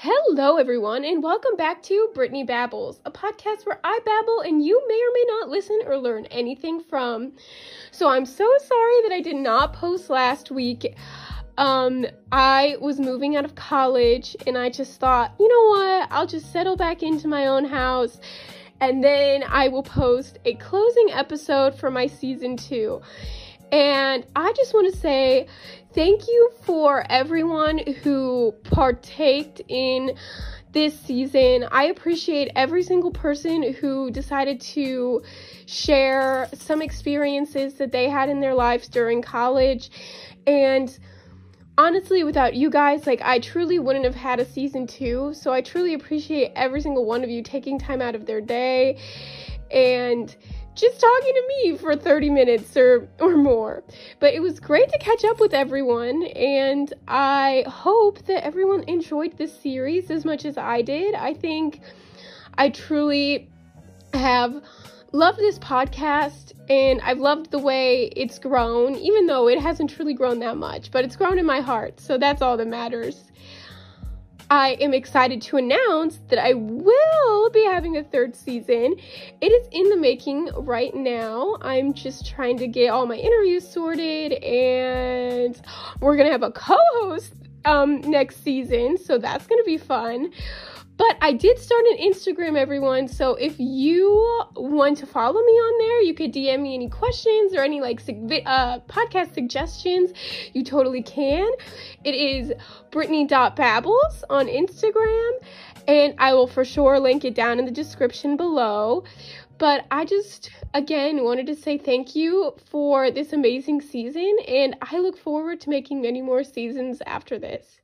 Hello, everyone, and welcome back to Brittany Babbles, a podcast where I babble and you may or may not listen or learn anything from. So I'm so sorry that I did not post last week. Um, I was moving out of college and I just thought, you know what, I'll just settle back into my own house and then I will post a closing episode for my season two. And I just want to say thank you for everyone who partaked in this season. I appreciate every single person who decided to share some experiences that they had in their lives during college. And honestly, without you guys, like, I truly wouldn't have had a season two. So I truly appreciate every single one of you taking time out of their day and just talking to me for 30 minutes or, or more. But it was great to catch up with everyone, and I hope that everyone enjoyed this series as much as I did. I think I truly have loved this podcast and I've loved the way it's grown, even though it hasn't truly grown that much, but it's grown in my heart, so that's all that matters. I am excited to announce that I will be having a third season. It is in the making right now. I'm just trying to get all my interviews sorted, and we're gonna have a co host um, next season, so that's gonna be fun. But I did start an Instagram, everyone. So if you want to follow me on there, you could DM me any questions or any like uh, podcast suggestions. You totally can. It is Brittany.babbles on Instagram, and I will for sure link it down in the description below. But I just, again, wanted to say thank you for this amazing season, and I look forward to making many more seasons after this.